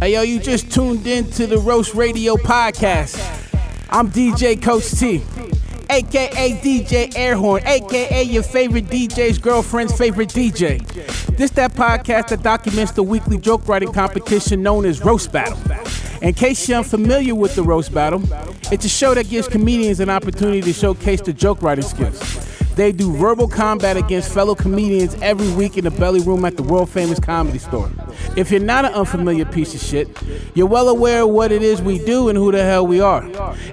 Hey yo, you just tuned in to the Roast Radio podcast. I'm DJ Coach T, aka DJ Airhorn, aka your favorite DJ's girlfriend's favorite DJ. This that podcast that documents the weekly joke writing competition known as Roast Battle. In case you're unfamiliar with the Roast Battle, it's a show that gives comedians an opportunity to showcase their joke writing skills. They do verbal combat against fellow comedians every week in the belly room at the world famous comedy store. If you're not an unfamiliar piece of shit, you're well aware of what it is we do and who the hell we are.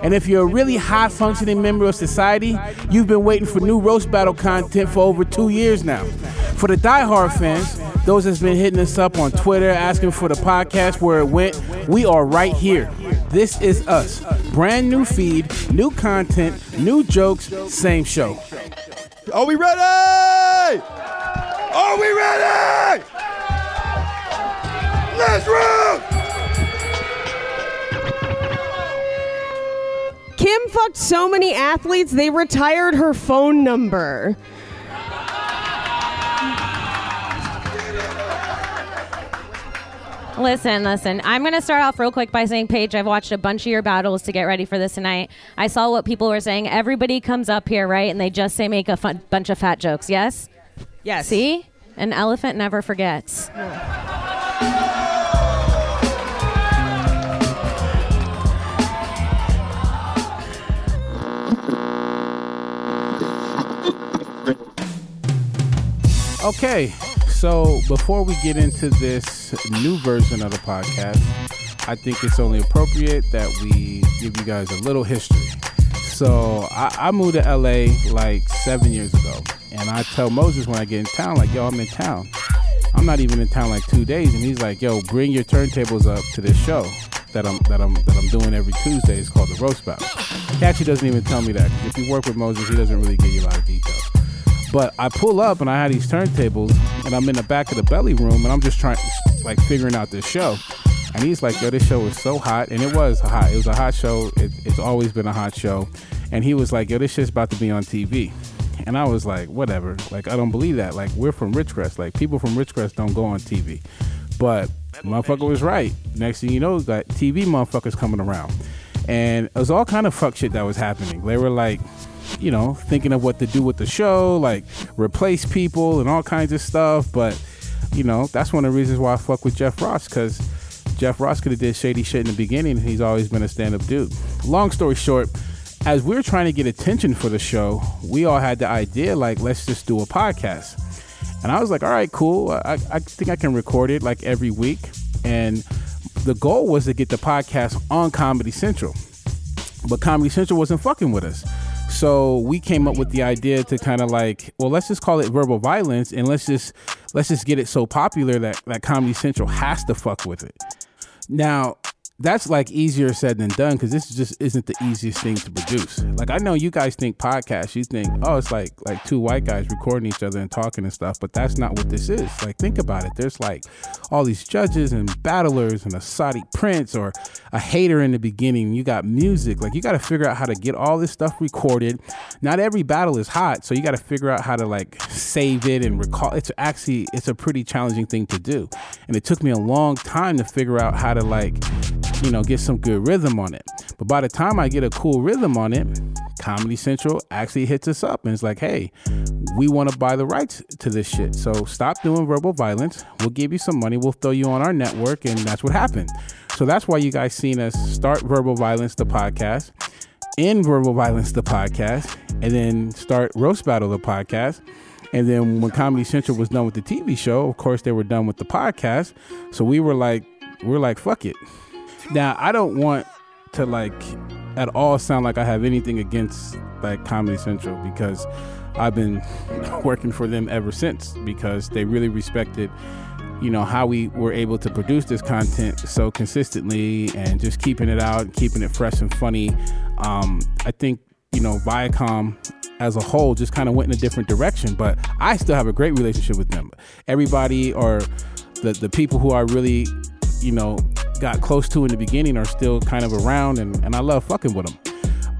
And if you're a really high functioning member of society, you've been waiting for new roast battle content for over two years now. For the diehard fans, those that's been hitting us up on Twitter asking for the podcast where it went, we are right here. This is us. Brand new feed, new content, new jokes, same show. Are we ready? Are we ready? Let's roll! Kim fucked so many athletes, they retired her phone number. Listen, listen. I'm going to start off real quick by saying, Paige, I've watched a bunch of your battles to get ready for this tonight. I saw what people were saying. Everybody comes up here, right? And they just say make a fun- bunch of fat jokes, yes? Yes. See? An elephant never forgets. Okay, so before we get into this new version of the podcast, I think it's only appropriate that we give you guys a little history. So I, I moved to LA like seven years ago, and I tell Moses when I get in town, like, yo, I'm in town. I'm not even in town like two days, and he's like, yo, bring your turntables up to this show that I'm that I'm that I'm doing every Tuesday. It's called the Roast Battle. Catchy doesn't even tell me that. If you work with Moses, he doesn't really give you a lot of details. But I pull up and I had these turntables and I'm in the back of the belly room and I'm just trying, like, figuring out this show. And he's like, yo, this show is so hot. And it was hot. It was a hot show. It, it's always been a hot show. And he was like, yo, this shit's about to be on TV. And I was like, whatever. Like, I don't believe that. Like, we're from Ridgecrest. Like, people from Ridgecrest don't go on TV. But motherfucker was right. Next thing you know, got TV motherfuckers coming around. And it was all kind of fuck shit that was happening. They were like, you know, thinking of what to do with the show, like replace people and all kinds of stuff. But, you know, that's one of the reasons why I fuck with Jeff Ross, because Jeff Ross could have did shady shit in the beginning. He's always been a stand-up dude. Long story short, as we were trying to get attention for the show, we all had the idea, like, let's just do a podcast. And I was like, all right, cool. I, I think I can record it like every week. And the goal was to get the podcast on Comedy Central. But Comedy Central wasn't fucking with us. So we came up with the idea to kind of like, well, let's just call it verbal violence and let's just let's just get it so popular that, that Comedy Central has to fuck with it. Now, that's like easier said than done because this just isn't the easiest thing to produce. Like I know you guys think podcasts, you think, oh, it's like like two white guys recording each other and talking and stuff, but that's not what this is. Like think about it. There's like all these judges and battlers and a Saudi prince or a hater in the beginning. You got music. Like you got to figure out how to get all this stuff recorded. Not every battle is hot, so you got to figure out how to like save it and recall. It's actually it's a pretty challenging thing to do, and it took me a long time to figure out how to like you know, get some good rhythm on it. But by the time I get a cool rhythm on it, Comedy Central actually hits us up and it's like, hey, we want to buy the rights to this shit. So stop doing verbal violence. We'll give you some money. We'll throw you on our network. And that's what happened. So that's why you guys seen us start Verbal Violence, the podcast, in Verbal Violence, the podcast, and then start Roast Battle, the podcast. And then when Comedy Central was done with the TV show, of course, they were done with the podcast. So we were like, we're like, fuck it. Now, I don't want to like at all sound like I have anything against like Comedy Central because I've been working for them ever since because they really respected you know how we were able to produce this content so consistently and just keeping it out and keeping it fresh and funny. Um, i think you know viacom as a whole just kind of went in a different direction but i still have a great relationship with them. Everybody or the, the people who i really you know got close to in the beginning are still kind of around and, and i love fucking with them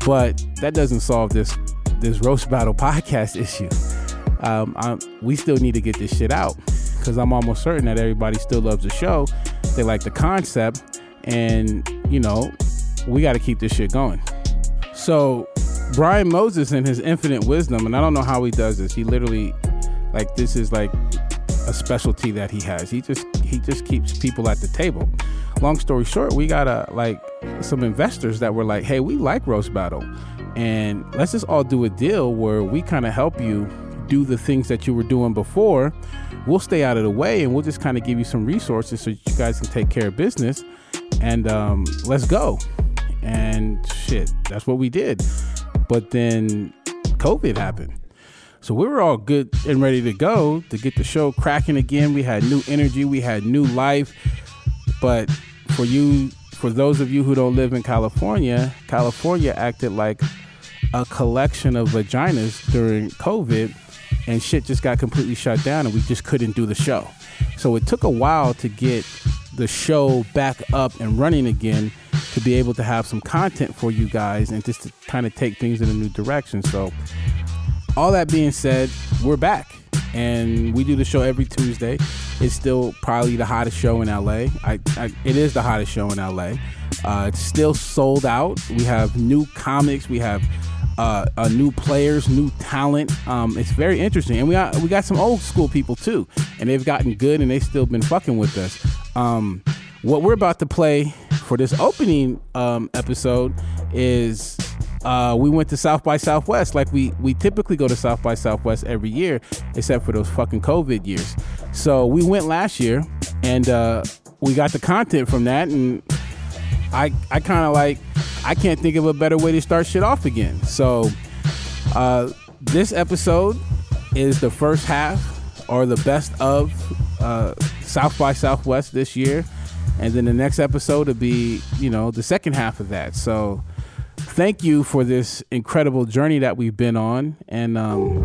but that doesn't solve this this roast battle podcast issue um, I, we still need to get this shit out because I'm almost certain that everybody still loves the show. They like the concept, and you know, we got to keep this shit going. So, Brian Moses, in his infinite wisdom, and I don't know how he does this. He literally, like, this is like a specialty that he has. He just he just keeps people at the table. Long story short, we got a like some investors that were like, "Hey, we like roast battle, and let's just all do a deal where we kind of help you do the things that you were doing before. We'll stay out of the way, and we'll just kind of give you some resources so that you guys can take care of business, and um, let's go." And shit, that's what we did. But then COVID happened. So we were all good and ready to go to get the show cracking again. We had new energy, we had new life. But for you, for those of you who don't live in California, California acted like a collection of vaginas during COVID, and shit just got completely shut down, and we just couldn't do the show. So it took a while to get the show back up and running again to be able to have some content for you guys and just to kind of take things in a new direction. So all that being said, we're back and we do the show every Tuesday. It's still probably the hottest show in LA. I, I it is the hottest show in LA. Uh, it's still sold out. We have new comics. We have uh, uh, new players, new talent. Um, it's very interesting, and we got we got some old school people too, and they've gotten good, and they've still been fucking with us. Um, what we're about to play for this opening um, episode is uh, we went to South by Southwest like we we typically go to South by Southwest every year, except for those fucking COVID years. So we went last year, and uh, we got the content from that, and I I kind of like I can't think of a better way to start shit off again. So uh, this episode is the first half or the best of uh, South by Southwest this year, and then the next episode will be you know the second half of that. So thank you for this incredible journey that we've been on, and um,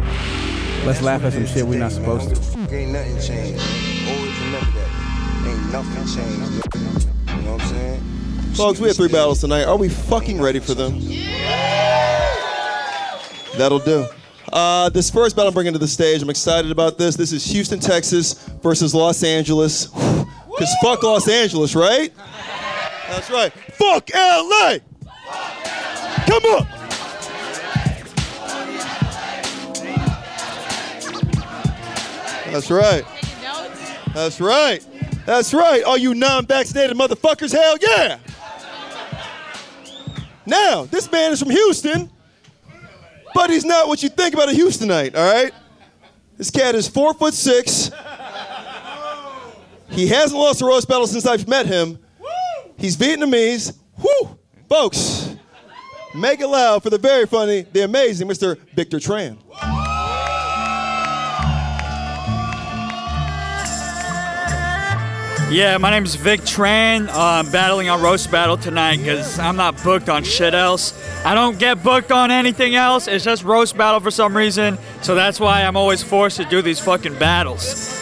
let's laugh at some shit we're not supposed to. Ain't nothing changed. Always remember that. Ain't nothing changed. You know what I'm saying? Folks, we have three battles tonight. Are we fucking ready for them? That'll do. Uh, this first battle I'm bringing to the stage, I'm excited about this. This is Houston, Texas versus Los Angeles. Because fuck Los Angeles, right? That's right. Fuck LA! Come on! That's right. That's right. That's right. All you non-vaccinated motherfuckers, hell yeah! Now, this man is from Houston, but he's not what you think about a Houstonite, all right? This cat is four foot six. He hasn't lost a roast battle since I've met him. He's Vietnamese. Woo! Folks, make it loud for the very funny, the amazing Mr. Victor Tran. Yeah, my name is Vic Tran. Uh, I'm battling on Roast Battle tonight because I'm not booked on shit else. I don't get booked on anything else. It's just Roast Battle for some reason. So that's why I'm always forced to do these fucking battles.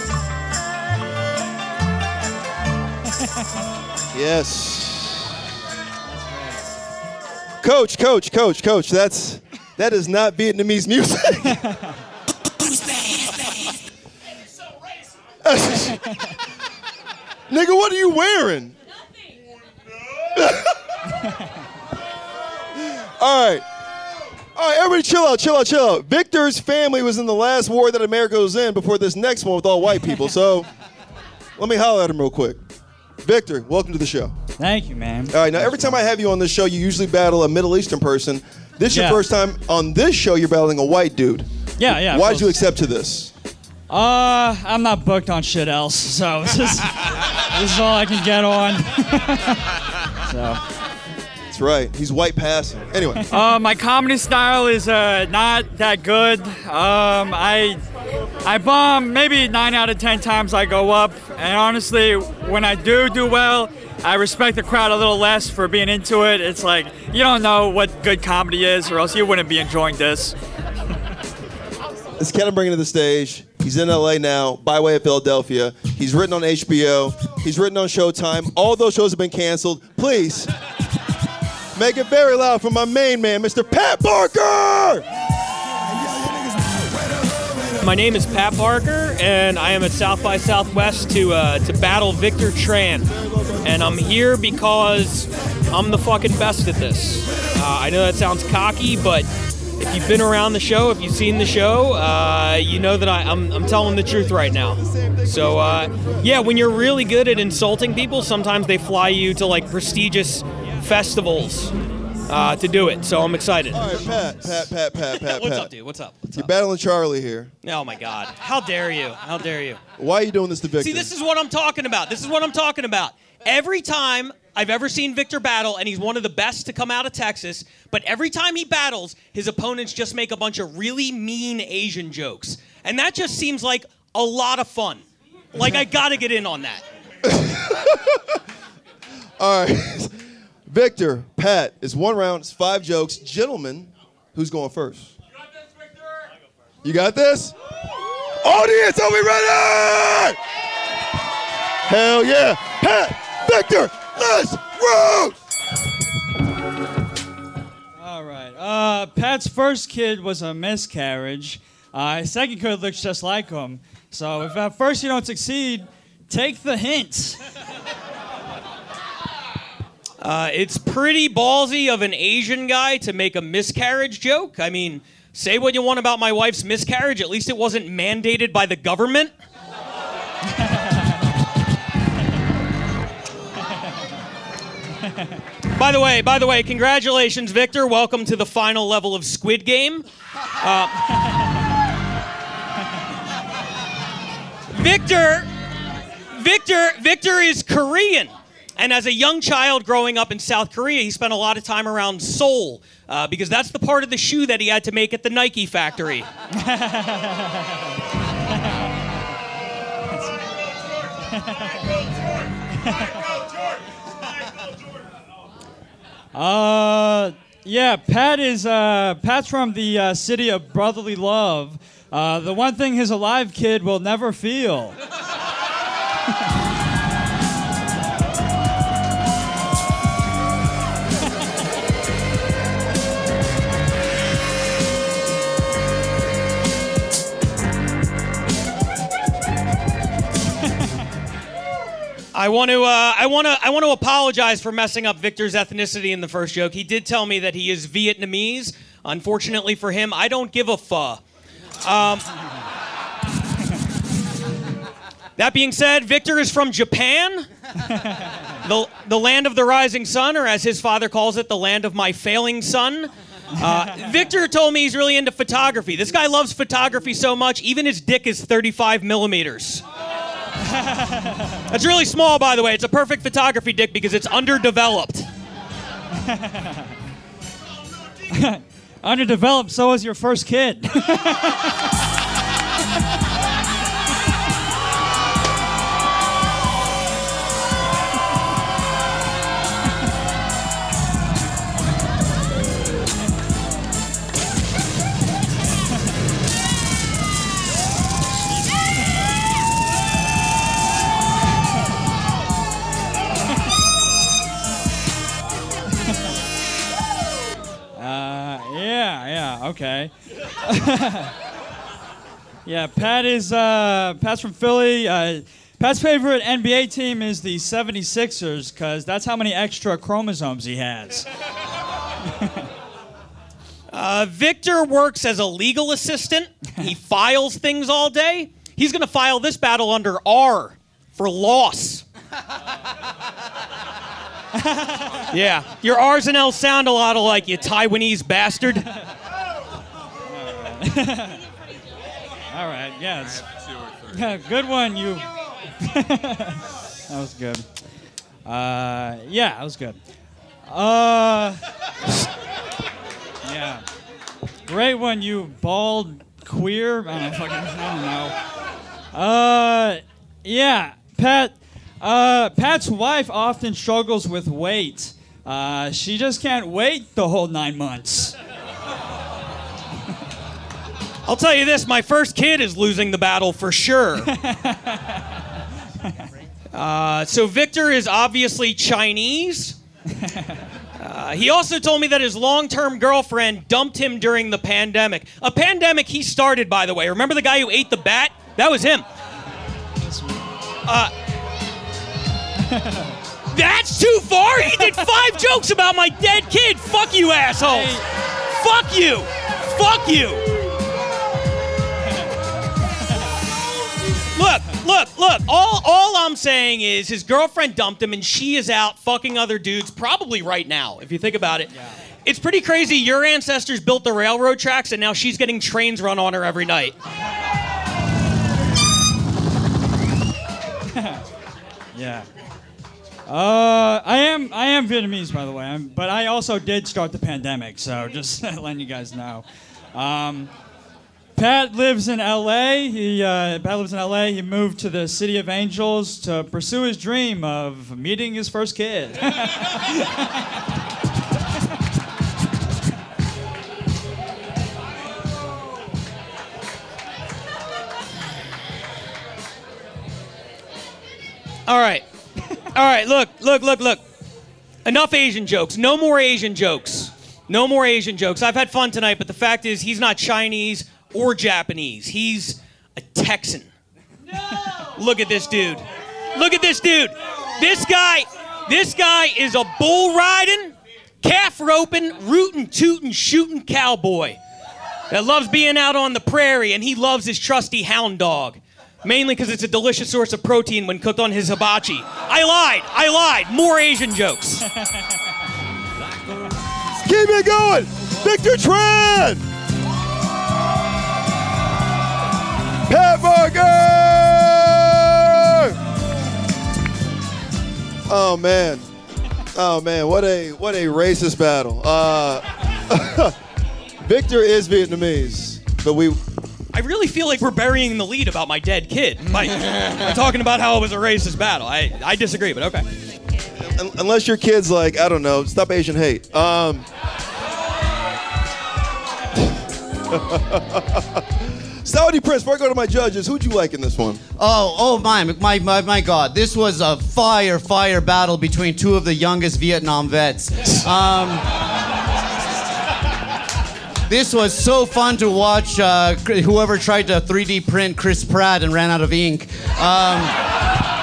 Yes. Coach, coach, coach, coach. That's that is not Vietnamese music. Nigga, what are you wearing? All right. All right, everybody chill out, chill out, chill out. Victor's family was in the last war that America was in before this next one with all white people. So let me holler at him real quick. Victor, welcome to the show. Thank you, man. All right, now every time I have you on this show, you usually battle a Middle Eastern person. This is Yeah. your first time on this show. You're battling a white dude. Yeah, yeah. Why did you accept to this? Uh, I'm not booked on shit else, so this is, this is all I can get on. so. That's right. He's white passing. Anyway, Uh, my comedy style is uh, not that good. Um, I I bomb maybe nine out of ten times I go up, and honestly, when I do do well, I respect the crowd a little less for being into it. It's like you don't know what good comedy is, or else you wouldn't be enjoying this. cat I'm bringing to the stage. He's in LA now, by way of Philadelphia. He's written on HBO. He's written on Showtime. All those shows have been canceled. Please make it very loud for my main man, Mr. Pat Barker. my name is Pat Barker, and I am at South by Southwest to uh, to battle Victor Tran, and I'm here because I'm the fucking best at this. Uh, I know that sounds cocky, but if you've been around the show, if you've seen the show, uh, you know that I, I'm, I'm telling the truth right now. So uh, yeah, when you're really good at insulting people, sometimes they fly you to like prestigious festivals uh, to do it. So I'm excited. All right, Pat, Pat, Pat, Pat, Pat, What's Pat. up, dude? What's up? What's You're up? battling Charlie here. Oh my God! How dare you? How dare you? Why are you doing this to Victor? See, this is what I'm talking about. This is what I'm talking about. Every time I've ever seen Victor battle, and he's one of the best to come out of Texas, but every time he battles, his opponents just make a bunch of really mean Asian jokes. And that just seems like a lot of fun. Like, I gotta get in on that. All right. Victor, Pat, it's one round, it's five jokes. Gentlemen, who's going first? You got this? Victor? You got this? Audience, are we ready? Hell yeah. Pat, Victor, let's roll! All right. Uh, Pat's first kid was a miscarriage. Uh, his second kid looks just like him. So if at first you don't succeed, take the hint. Uh, it's pretty ballsy of an Asian guy to make a miscarriage joke. I mean, say what you want about my wife's miscarriage, at least it wasn't mandated by the government. by the way, by the way, congratulations, Victor. Welcome to the final level of Squid Game. Uh, Victor, Victor, Victor is Korean. And as a young child growing up in South Korea, he spent a lot of time around Seoul uh, because that's the part of the shoe that he had to make at the Nike factory. Uh, yeah, Pat is uh, Pat's from the uh, city of brotherly love. Uh, the one thing his alive kid will never feel. I want to, uh, I want to, I want to apologize for messing up Victor's ethnicity in the first joke. He did tell me that he is Vietnamese. Unfortunately for him, I don't give a fuck. Um, that being said, Victor is from Japan, the, the land of the rising sun, or as his father calls it, the land of my failing son. Uh, Victor told me he's really into photography. This guy loves photography so much, even his dick is 35 millimeters. That's really small, by the way. It's a perfect photography dick because it's underdeveloped. Underdeveloped, so is your first kid. yeah, Pat is uh, Pat's from Philly. Uh, Pat's favorite NBA team is the 76ers because that's how many extra chromosomes he has. Uh, Victor works as a legal assistant. He files things all day. He's going to file this battle under R for loss. yeah, your R's and L's sound a lot alike, you Taiwanese bastard. All right, it's- yeah, good one. You. that was good. Uh, yeah, that was good. Uh, yeah, great one. You bald queer. I don't fucking. I don't know. Uh, yeah, Pat. Uh, Pat's wife often struggles with weight. Uh, she just can't wait the whole nine months. I'll tell you this my first kid is losing the battle for sure. Uh, so Victor is obviously Chinese. Uh, he also told me that his long-term girlfriend dumped him during the pandemic. A pandemic he started, by the way. Remember the guy who ate the bat? That was him. Uh, that's too far. He did five jokes about my dead kid. Fuck you, assholes. Fuck you. Fuck you. Look, look, look. All, all I'm saying is his girlfriend dumped him and she is out fucking other dudes, probably right now, if you think about it. It's pretty crazy. Your ancestors built the railroad tracks and now she's getting trains run on her every night. Yeah. Uh, I am I am Vietnamese, by the way, I'm, but I also did start the pandemic, so just letting you guys know. Um, Pat lives in L.A. He uh, Pat lives in L.A. He moved to the City of Angels to pursue his dream of meeting his first kid. All right. All right, look, look, look, look. Enough Asian jokes. No more Asian jokes. No more Asian jokes. I've had fun tonight, but the fact is, he's not Chinese or Japanese. He's a Texan. Look at this dude. Look at this dude. This guy, this guy is a bull riding, calf roping, rootin', tootin', shooting cowboy that loves being out on the prairie, and he loves his trusty hound dog. Mainly because it's a delicious source of protein when cooked on his hibachi. I lied. I lied. More Asian jokes. Keep it going! Victor Tran! Pat Barker! Oh man. Oh man, what a what a racist battle. Uh, Victor is Vietnamese, but we I really feel like we're burying the lead about my dead kid by, by talking about how it was a racist battle. I, I disagree, but okay. un- unless your kid's like, I don't know, stop Asian hate. Um, Saudi Prince, before I go to my judges, who'd you like in this one? Oh, oh my, my, my, my God! This was a fire, fire battle between two of the youngest Vietnam vets. Um, this was so fun to watch. Uh, whoever tried to 3D print Chris Pratt and ran out of ink. Um,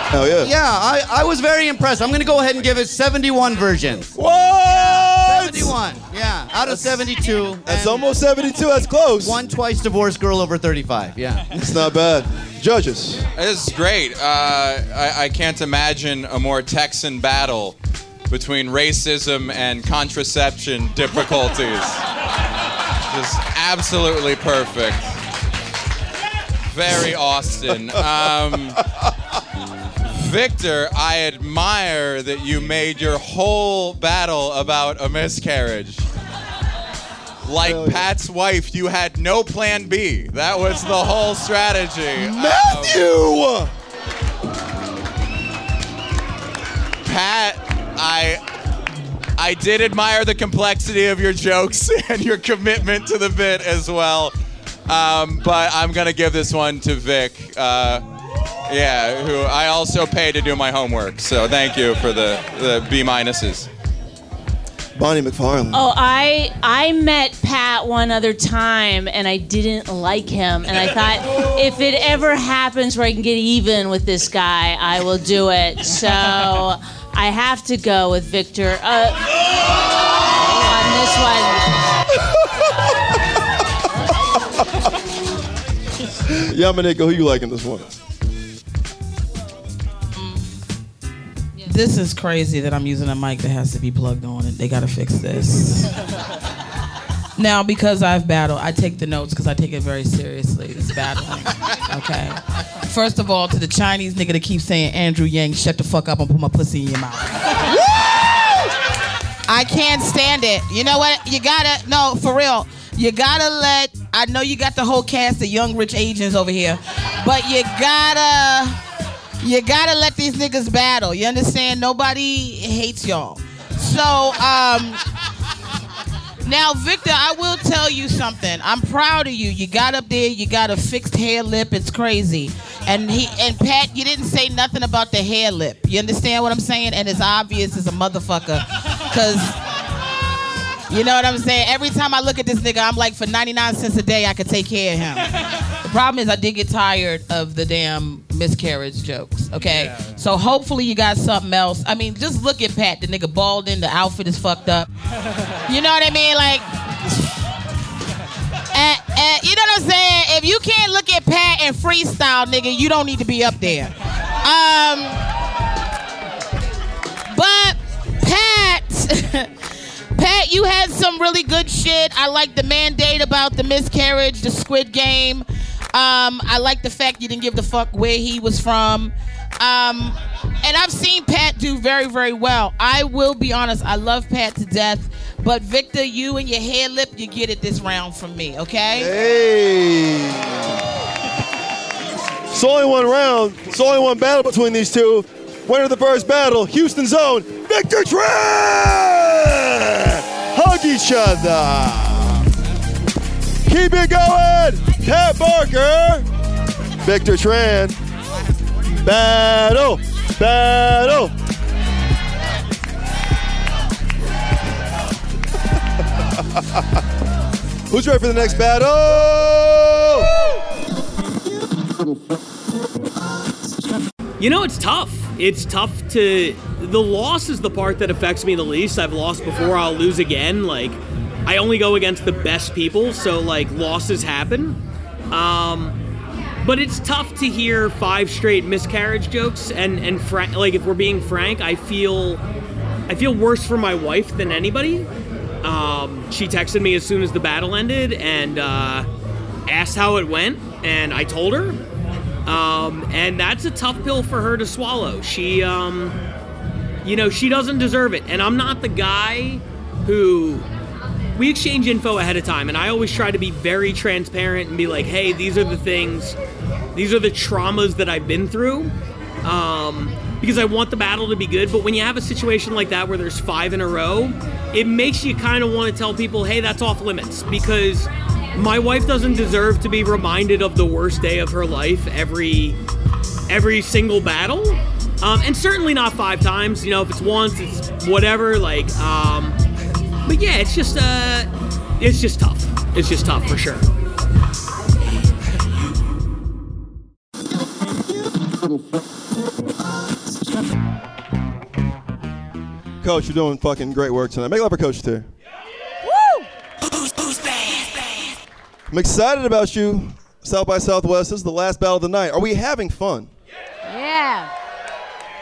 Hell yeah. yeah, I, I was very impressed. I'm gonna go ahead and give it 71 versions. What? 71, yeah, out of 72. That's almost 72. That's close. one twice divorced girl over 35. Yeah. It's not bad. Judges. This is great. Uh, I, I can't imagine a more Texan battle between racism and contraception difficulties. Just absolutely perfect. Very Austin. Um, Victor, I admire that you made your whole battle about a miscarriage. Like Hell yeah. Pat's wife, you had no plan B. That was the whole strategy. Matthew! Pat, I I did admire the complexity of your jokes and your commitment to the bit as well. Um, but I'm gonna give this one to Vic. Uh, yeah, who I also pay to do my homework. So thank you for the, the B minuses. Bonnie McFarlane. Oh, I I met Pat one other time and I didn't like him and I thought if it ever happens where I can get even with this guy, I will do it. So I have to go with Victor uh, on this one. Yamaneika, who you like in this one? This is crazy that I'm using a mic that has to be plugged on, and they gotta fix this. Now, because I've battled, I take the notes because I take it very seriously. This battling, okay. First of all, to the Chinese nigga that keeps saying Andrew Yang, shut the fuck up and put my pussy in your mouth. I can't stand it. You know what? You gotta no for real. You gotta let. I know you got the whole cast of young rich Asians over here, but you gotta. You gotta let these niggas battle. You understand? Nobody hates y'all. So, um, now, Victor, I will tell you something. I'm proud of you. You got up there. You got a fixed hair lip. It's crazy. And he and Pat, you didn't say nothing about the hair lip. You understand what I'm saying? And it's obvious as a motherfucker, cause You know what I'm saying? Every time I look at this nigga, I'm like, for 99 cents a day, I could take care of him. the problem is, I did get tired of the damn miscarriage jokes. Okay, so hopefully you got something else. I mean, just look at Pat. The nigga bald in, the outfit is fucked up. You know what I mean? Like. And, and you know what I'm saying? If you can't look at Pat and freestyle, nigga, you don't need to be up there. Um, but Pat, Pat, you had some really good shit. I like the mandate about the miscarriage, the Squid Game. Um, I like the fact you didn't give the fuck where he was from. Um, and I've seen Pat do very, very well. I will be honest, I love Pat to death. But Victor, you and your hair lip, you get it this round from me, okay? Hey. It's only one round. It's only one battle between these two. Winner of the first battle, Houston's own Victor Tran! Hug each other. Keep it going. Pat Barker. Victor Tran. Battle. Battle. Who's ready for the next battle? You know, it's tough. It's tough to. The loss is the part that affects me the least. I've lost before, I'll lose again. Like, I only go against the best people, so, like, losses happen. Um, but it's tough to hear five straight miscarriage jokes, and, and like, if we're being frank, I feel. I feel worse for my wife than anybody. Um, she texted me as soon as the battle ended and uh, asked how it went, and I told her. Um, and that's a tough pill for her to swallow. She, um, you know, she doesn't deserve it. And I'm not the guy who. We exchange info ahead of time, and I always try to be very transparent and be like, hey, these are the things, these are the traumas that I've been through. Um, because I want the battle to be good, but when you have a situation like that where there's five in a row, it makes you kind of want to tell people, hey, that's off limits. Because my wife doesn't deserve to be reminded of the worst day of her life every every single battle um, and certainly not five times you know if it's once it's whatever like um, but yeah it's just uh it's just tough it's just tough for sure Coach, you're doing fucking great work tonight. Make it up for Coach too. I'm excited about you, South by Southwest. This is the last battle of the night. Are we having fun? Yeah.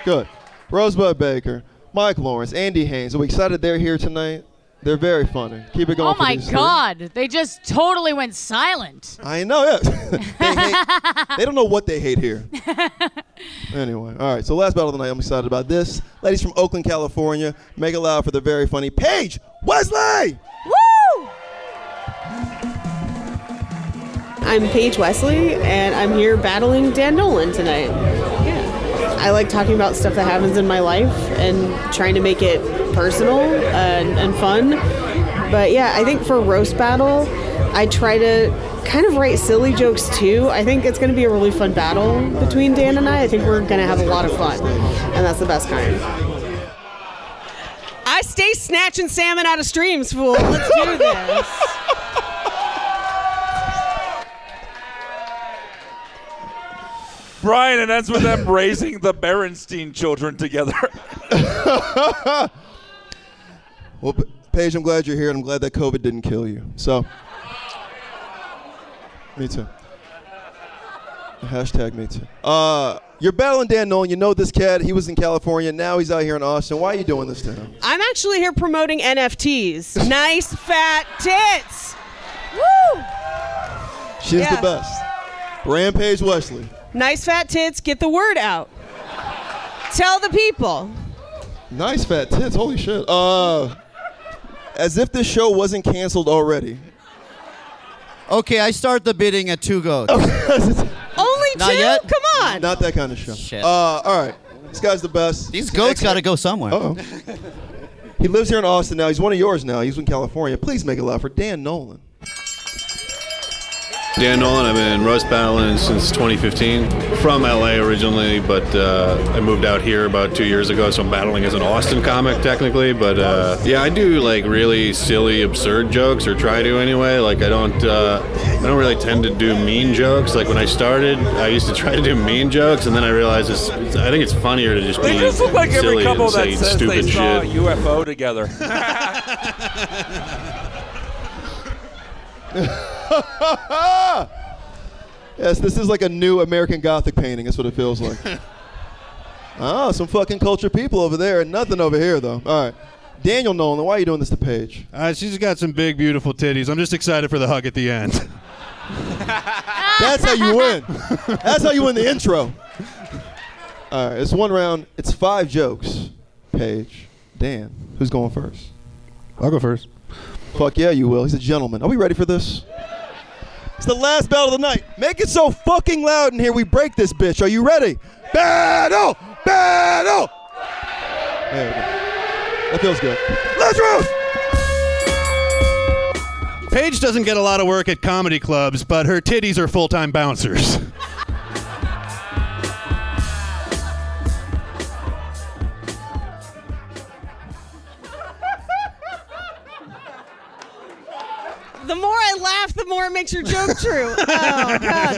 Good. Rosebud Baker, Mike Lawrence, Andy Haynes. Are we excited they're here tonight? They're very funny. Keep it going. Oh for my these three. God! They just totally went silent. I know, yeah. they, hate, they don't know what they hate here. Anyway, all right. So last battle of the night. I'm excited about this. Ladies from Oakland, California, make it loud for the very funny Paige Wesley. Woo! I'm Paige Wesley, and I'm here battling Dan Nolan tonight. Yeah. I like talking about stuff that happens in my life and trying to make it personal and, and fun. But yeah, I think for roast battle, I try to kind of write silly jokes too. I think it's going to be a really fun battle between Dan and I. I think we're going to have a lot of fun, and that's the best kind. I stay snatching salmon out of streams, fool. Let's do this. Brian, and that's with them raising the Berenstein children together. Well, Paige, I'm glad you're here, and I'm glad that COVID didn't kill you. So, me too. Hashtag me too. Uh, you're battling Dan Nolan. You know this cat. He was in California. Now he's out here in Austin. Why are you doing this to him? I'm actually here promoting NFTs. nice fat tits. Woo! She's Yeah. the best. Rampage Wesley. Nice fat tits. Get the word out. Tell the people. Nice fat tits. Holy shit. Uh, as if this show wasn't canceled already. Okay, I start the bidding at two goats. Only Not two? yet? Come on. Not that kind of show. Shit. Uh, all right. This guy's the best. These goats got to go somewhere. Uh-oh. He lives here in Austin now. He's one of yours now. He's in California. Please make it loud for Dan Nolan. Dan Nolan, I've been roast battling since 2015. From LA originally, but uh, I moved out here about two years ago, so I'm battling as an Austin comic technically. But uh, yeah, I do like really silly, absurd jokes, or try to anyway. Like I don't, uh, I don't really tend to do mean jokes. Like when I started, I used to try to do mean jokes, and then I realized it's, it's I think it's funnier to just They be just look like every silly couple and that say says stupid they saw shit. a UFO together. yes, this is like a new American Gothic painting. That's what it feels like. oh, some fucking cultured people over there, and nothing over here though. All right, Daniel Nolan, why are you doing this to Paige? Uh, she's got some big, beautiful titties. I'm just excited for the hug at the end. That's how you win. That's how you win the intro. All right, it's one round. It's five jokes. Paige, Dan, who's going first? I'll go first. Fuck yeah, you will. He's a gentleman. Are we ready for this? It's the last battle of the night. Make it so fucking loud in here. We break this bitch. Are you ready? Battle! Battle! There we go. That feels good. Let's roast! Paige doesn't get a lot of work at comedy clubs, but her titties are full time bouncers. The more I laugh, the more it makes your joke true. Oh god.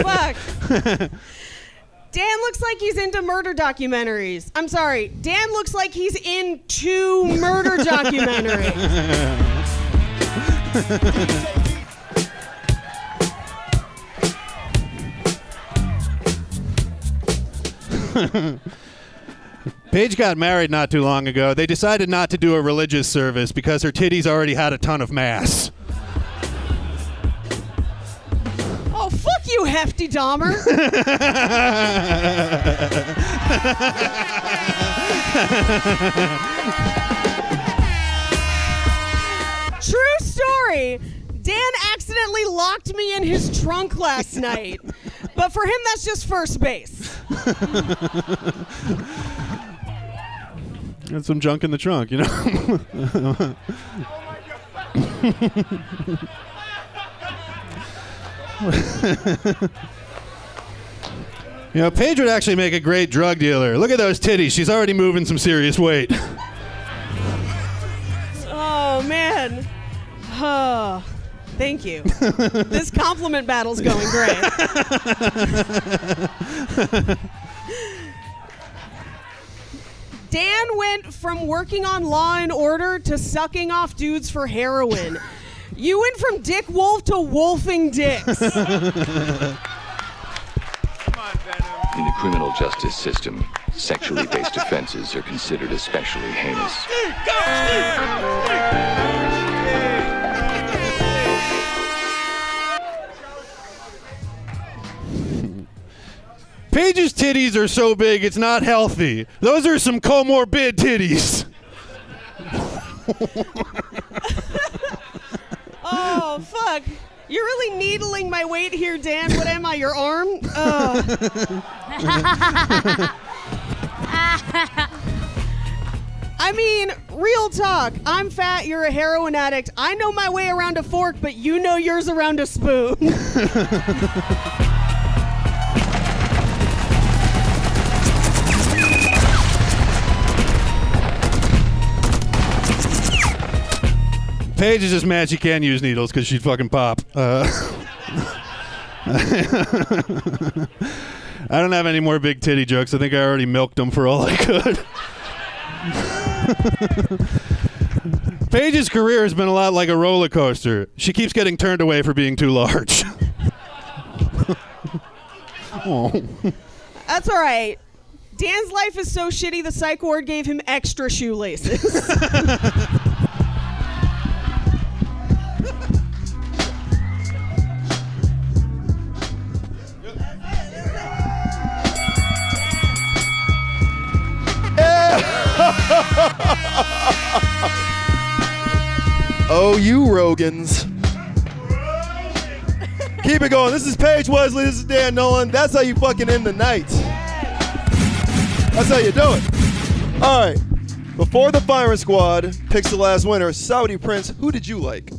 Fuck. Dan looks like he's into murder documentaries. I'm sorry. Dan looks like he's in two murder documentaries. Paige got married not too long ago. They decided not to do a religious service because her titties already had a ton of mass. Oh fuck you, hefty Dahmer. True story. Dan accidentally locked me in his trunk last night. But for him, that's just first base. Got some junk in the trunk, you know? you know, Paige would actually make a great drug dealer. Look at those titties. She's already moving some serious weight. Oh, man. Oh, thank you. this compliment battle's going great. Dan went from working on Law and Order to sucking off dudes for heroin. You went from Dick Wolf to wolfing dicks. In the criminal justice system, sexually based offenses are considered especially heinous. Paige's titties are so big it's not healthy. Those are some comorbid titties. oh, fuck. You're really needling my weight here, Dan. What am I, your arm? I mean, real talk. I'm fat, you're a heroin addict. I know my way around a fork, but you know yours around a spoon. Paige is just mad she can't use needles because she'd fucking pop. Uh, I don't have any more big titty jokes. I think I already milked them for all I could. Paige's career has been a lot like a roller coaster. She keeps getting turned away for being too large. oh. That's all right. Dan's life is so shitty, the psych ward gave him extra shoelaces. Oh, you Rogans. Keep it going. This is Paige Wesley. This is Dan Nolan. That's how you fucking end the night. That's how you do it. All right. Before the firing squad picks the last winner, Saudi Prince, who did you like?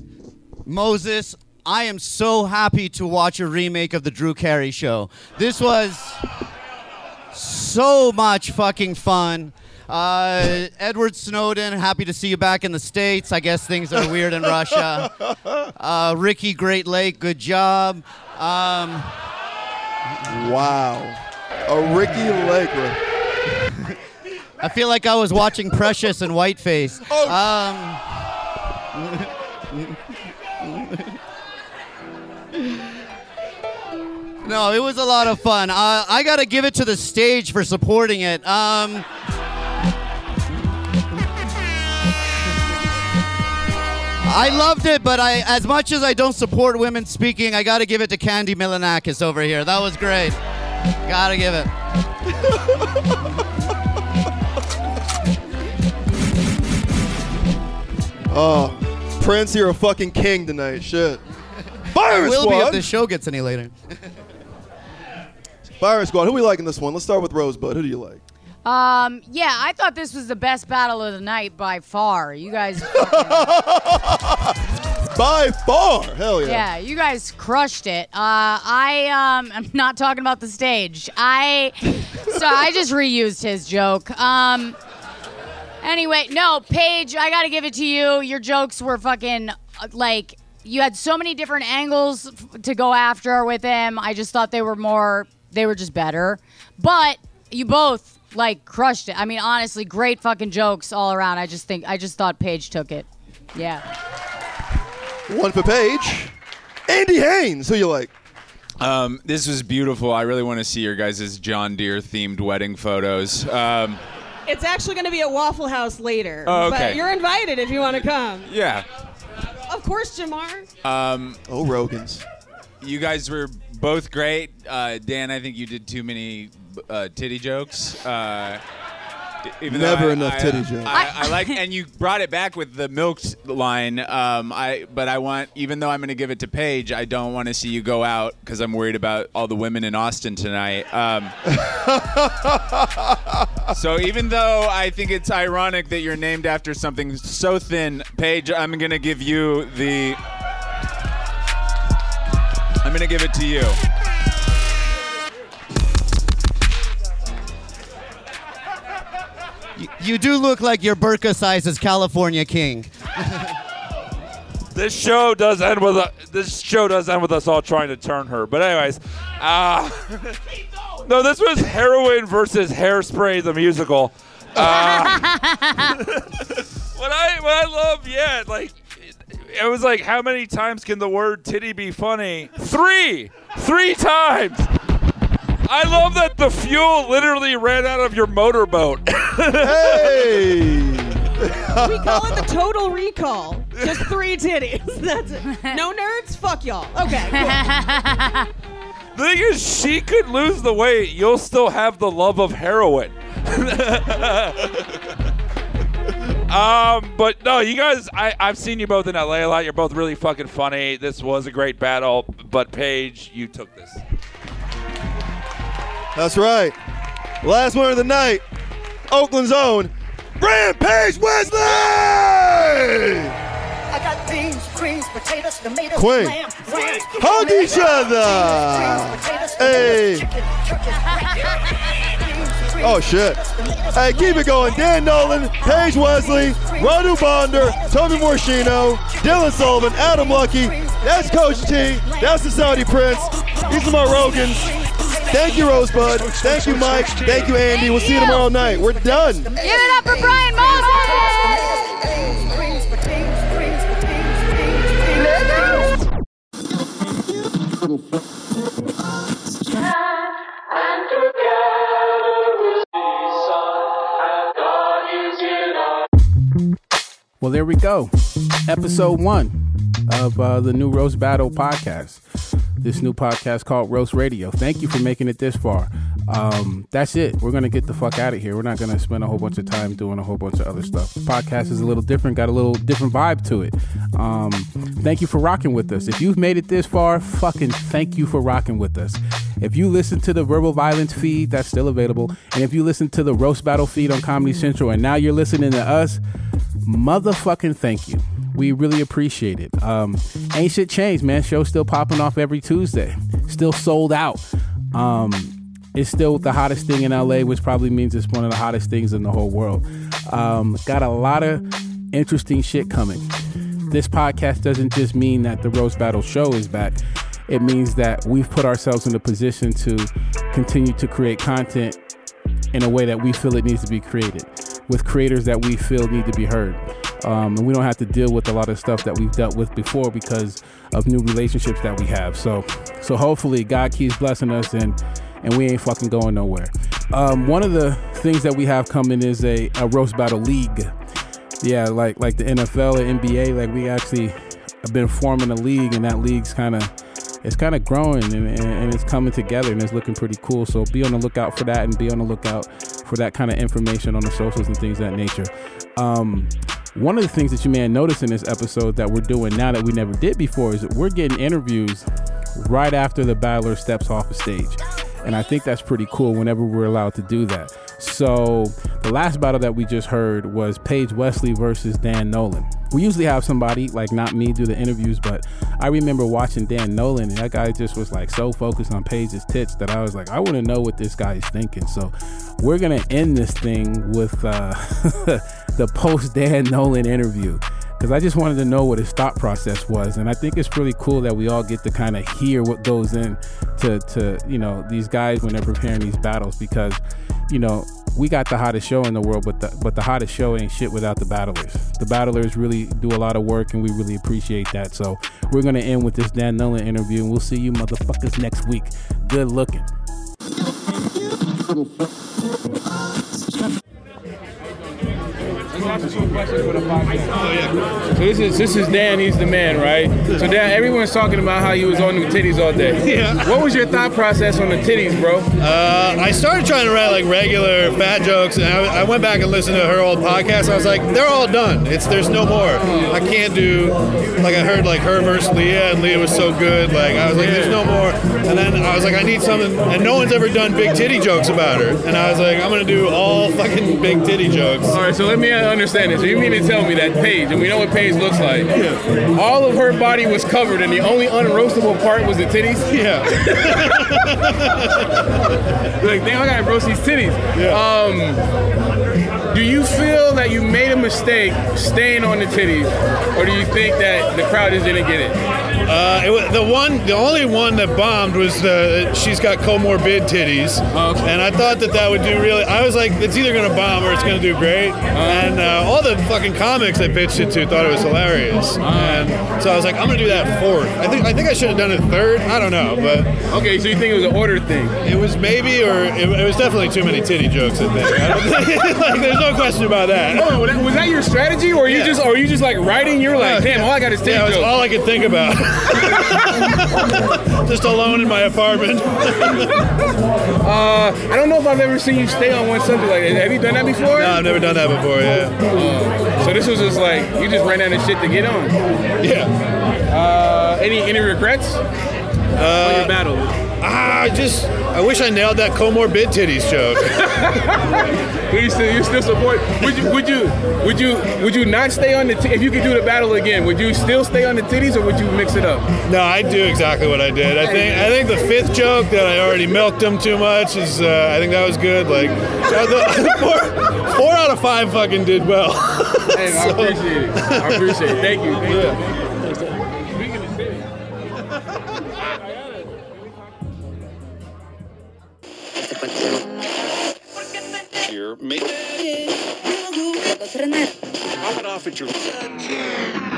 Moses I am so happy to watch a remake of the Drew Carey show. This was so much fucking fun. Uh, Edward Snowden, happy to see you back in the States. I guess things are weird in Russia. Uh, Ricky Great Lake, good job. Um, wow. A Ricki Lake. I feel like I was watching Precious and Whiteface. Um, no, it was a lot of fun. Uh, I got to give it to the stage for supporting it. Um, I loved it, but I, as much as I don't support women speaking, I got to give it to Candy Milanakis over here. That was great. Got to give it. Oh, Prince, you're a fucking king tonight. Shit. Fire will be Squad. if the show gets any later. Fire Squad. Who are we like in this one? Let's start with Rosebud. Who do you like? Um, yeah, I thought this was the best battle of the night by far. You guys, By far. Hell yeah. yeah, you guys crushed it. Uh, I um, I'm not talking about the stage. I, so I just reused his joke. Um, anyway, no, Paige, I gotta give it to you. Your jokes were fucking like you had so many different angles f- to go after with him. I just thought they were more, they were just better. But you both like crushed it. I mean, honestly, great fucking jokes all around. I just think, I just thought Paige took it. Yeah. One for Paige. Andy Haynes. Who you like? Um, this was beautiful. I really want to see your guys' John Deere themed wedding photos. Um, It's actually going to be at Waffle House later. Oh, okay. But you're invited if you want to come. yeah. Of course, Jamar. Um, oh, Rogans. You guys were both great. Uh, Dan, I think you did too many uh, titty jokes. Uh, even Never I- enough I, titty uh, jokes. I, I like, and you brought it back with the milked line. Um, I, but I want, even though I'm going to give it to Paige, I don't want to see you go out because I'm worried about all the women in Austin tonight. Um, so even though I think it's ironic that you're named after something so thin, Paige, I'm going to give you the. I'm going to give it to you. You, you do look like your burqa sizes California king. This show does end with a, this show does end with us all trying to turn her. But anyways, uh, no, this was heroin versus hairspray the musical. Uh, what I what I love, yeah, like it, it was like how many times can the word titty be funny? Three, three times. I love that the fuel literally ran out of your motorboat. hey. we call it the total recall. Just three titties. That's it. No nerds? Fuck y'all. Okay. cool. The thing is, she could lose the weight. You'll still have the love of heroin. um, but no, you guys, I, I've seen you both in LA a lot. You're both really fucking funny. This was a great battle. But Paige, you took this. That's right. Last one of the night. Oakland's own Rampage Wesley! I got beans, creams, potatoes, tomatoes, Queen. lamb, ram, Hug each other! Hey! Oh shit. Hey, keep it going. Dan Nolan, Paige Wesley, Radu Bonder, Toby Morshino, Dylan Sullivan, Adam Lucky. That's Coach T. That's the Saudi Prince. These are my Rogans. Thank you, Rosebud. Thank you, Mike. Thank you, Andy. We'll see you tomorrow night. We're done. Give it up for Brian Moses! Well, there we go. Episode one of uh, the new Roast Battle podcast. This new podcast called Roast Radio. Thank you for making it this far. Um, that's it. We're gonna get the fuck out of here. We're not gonna spend a whole bunch of time doing a whole bunch of other stuff. The podcast is a little different, got a little different vibe to it. Um, thank you for rocking with us. If you've made it this far, fucking thank you for rocking with us. If you listen to the Verbal Violence feed, that's still available. And if you listen to the Roast Battle feed on Comedy Central, and now you're listening to us, motherfucking thank you. We really appreciate it. Um, ain't shit changed, man. Show still popping off every Tuesday. Still sold out. Um, it's still the hottest thing in LA, which probably means it's one of the hottest things in the whole world. Um, got a lot of interesting shit coming. This podcast doesn't just mean that the Roast Battle show is back. It means that we've put ourselves in a position to continue to create content in a way that we feel it needs to be created with creators that we feel need to be heard. Um, and we don't have to deal with a lot of stuff that we've dealt with before because of new relationships that we have. So, so hopefully God keeps blessing us and and we ain't fucking going nowhere. Um, one of the things that we have coming is a, a roast battle league. Yeah, like like the NFL or NBA, like we actually have been forming a league, and that league's kind of it's kind of growing and, and, and it's coming together and it's looking pretty cool. So be on the lookout for that and be on the lookout for that kind of information on the socials and things that nature. Um, one of the things that you may have noticed in this episode that we're doing now that we never did before is that we're getting interviews right after the battler steps off the stage. And I think that's pretty cool whenever we're allowed to do that. So the last battle that we just heard was Paige Wesley versus Dan Nolan. We usually have somebody like not me do the interviews, but I remember watching Dan Nolan and that guy just was like so focused on Paige's tits that I was like, I want to know what this guy is thinking. So we're gonna end this thing with uh, the post Dan Nolan interview because I just wanted to know what his thought process was, and I think it's really cool that we all get to kind of hear what goes in to to you know these guys when they're preparing these battles because you know we got the hottest show in the world, but the but the hottest show ain't shit without the battlers. The battlers really do a lot of work, and we really appreciate that. So we're gonna end with this Dan Nolan interview, and we'll see you motherfuckers next week. Good looking. Oh yeah. So this is this is Dan. He's the man, right? So Dan, everyone's talking about how you was on the titties all day. Yeah. What was your thought process on the titties, bro? Uh, I started trying to write like regular fat jokes, and I, I went back and listened to her old podcast. I was like, they're all done. It's there's no more. I can't do like I heard like her versus Leah, and Leah was so good. Like I was like, there's no more. And then I was like, I need something, and no one's ever done big titty jokes about her. And I was like, I'm gonna do all fucking big titty jokes. All right, so let me understand this. So you mean to tell me that Paige, and we know what Paige looks like, all of her body was covered, and the only unroastable part was the titties? Yeah. like, damn, I gotta roast these titties. Um, do you feel that you made a mistake staying on the titties, or do you think that the crowd just didn't get it? Uh, it the one, the only one that bombed was the she's got comorbid titties, and I thought that that would do really. I was like, it's either gonna bomb or it's gonna do great. And uh, all the fucking comics I pitched it to thought it was hilarious, and so I was like, I'm gonna do that fourth. I think I think I should have done it third. I don't know, but okay. So you think it was an order thing? It was maybe, or it, it was definitely too many titty jokes. I think. I think like, there's no question about that. On, was that- your strategy, or you Yeah. just, or you just like writing? You're like, damn, all I got is titty Yeah, jokes. all I could think about. Just alone in my apartment. Uh, I don't know if I've ever seen you stay on one subject like that. Have you done that before? No, I've never done that before. Yeah. so this was just like you just ran out of shit to get on. Yeah. Uh, any any regrets? Uh, on your battle. Ah, just I wish I nailed that comorbid titties joke. you still you still support? Would you would you would you would you not stay on the t- if you could do the battle again? Would you still stay on the titties or would you mix it up? No, I do exactly what I did. I think I think the fifth joke that I already milked them too much is uh, I think that was good. Like uh, four, four out of five fucking did well. Hey, I So- appreciate it. I appreciate it. Thank you. Thank you. your. Make- it off at your.